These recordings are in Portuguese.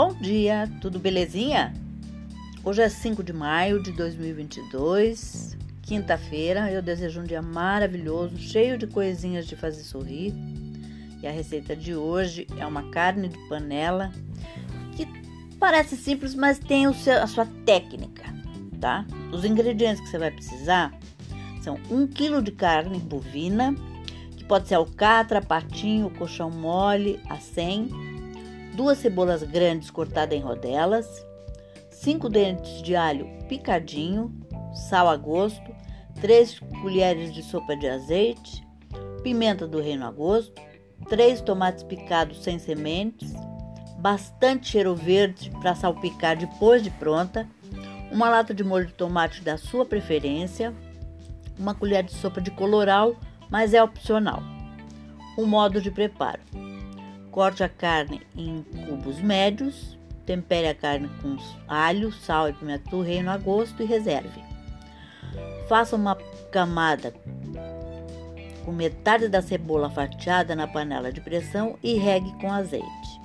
Bom dia, tudo belezinha? Hoje é 5 de maio de 2022, quinta-feira. Eu desejo um dia maravilhoso, cheio de coisinhas de fazer sorrir. E a receita de hoje é uma carne de panela que parece simples, mas tem seu, a sua técnica, tá? Os ingredientes que você vai precisar são 1 kg de carne bovina, que pode ser alcatra, patinho, colchão mole, a 100 duas cebolas grandes cortadas em rodelas, cinco dentes de alho picadinho, sal a gosto, três colheres de sopa de azeite, pimenta do reino a gosto, três tomates picados sem sementes, bastante cheiro verde para salpicar depois de pronta, uma lata de molho de tomate da sua preferência, uma colher de sopa de coloral, mas é opcional. O modo de preparo: Corte a carne em cubos médios, tempere a carne com alho, sal e pimenta do reino a gosto e reserve. Faça uma camada com metade da cebola fatiada na panela de pressão e regue com azeite.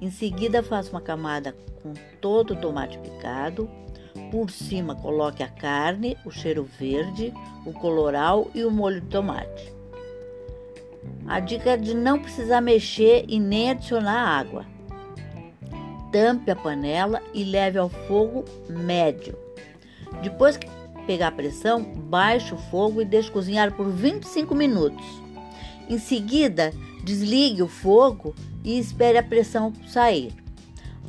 Em seguida, faça uma camada com todo o tomate picado. Por cima, coloque a carne, o cheiro verde, o coloral e o molho de tomate. A dica é de não precisar mexer e nem adicionar água. Tampe a panela e leve ao fogo médio. Depois que pegar a pressão, baixe o fogo e deixe cozinhar por 25 minutos. Em seguida, desligue o fogo e espere a pressão sair.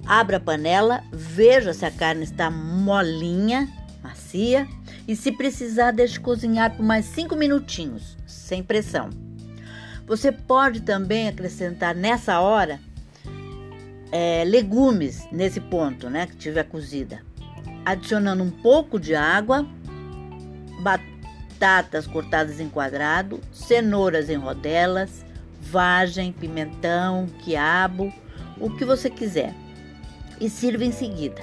Abra a panela, veja se a carne está molinha, macia e se precisar, deixe cozinhar por mais 5 minutinhos, sem pressão. Você pode também acrescentar nessa hora é, legumes nesse ponto, né, que tiver cozida, adicionando um pouco de água, batatas cortadas em quadrado, cenouras em rodelas, vagem, pimentão, quiabo, o que você quiser, e sirva em seguida.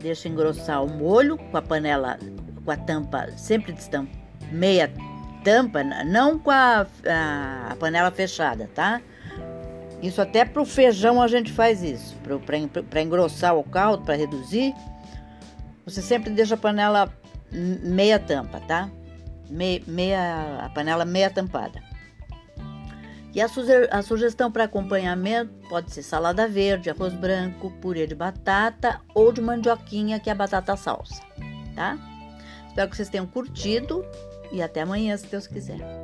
Deixa engrossar o molho com a panela, com a tampa sempre de meia tampa, não com a, a, a panela fechada, tá? Isso até para o feijão a gente faz isso, para engrossar o caldo, para reduzir. Você sempre deixa a panela meia tampa, tá? Meia, meia a panela meia tampada. E a, a sugestão para acompanhamento pode ser salada verde, arroz branco, purê de batata ou de mandioquinha, que é a batata salsa, tá? Espero que vocês tenham curtido e até amanhã, se Deus quiser.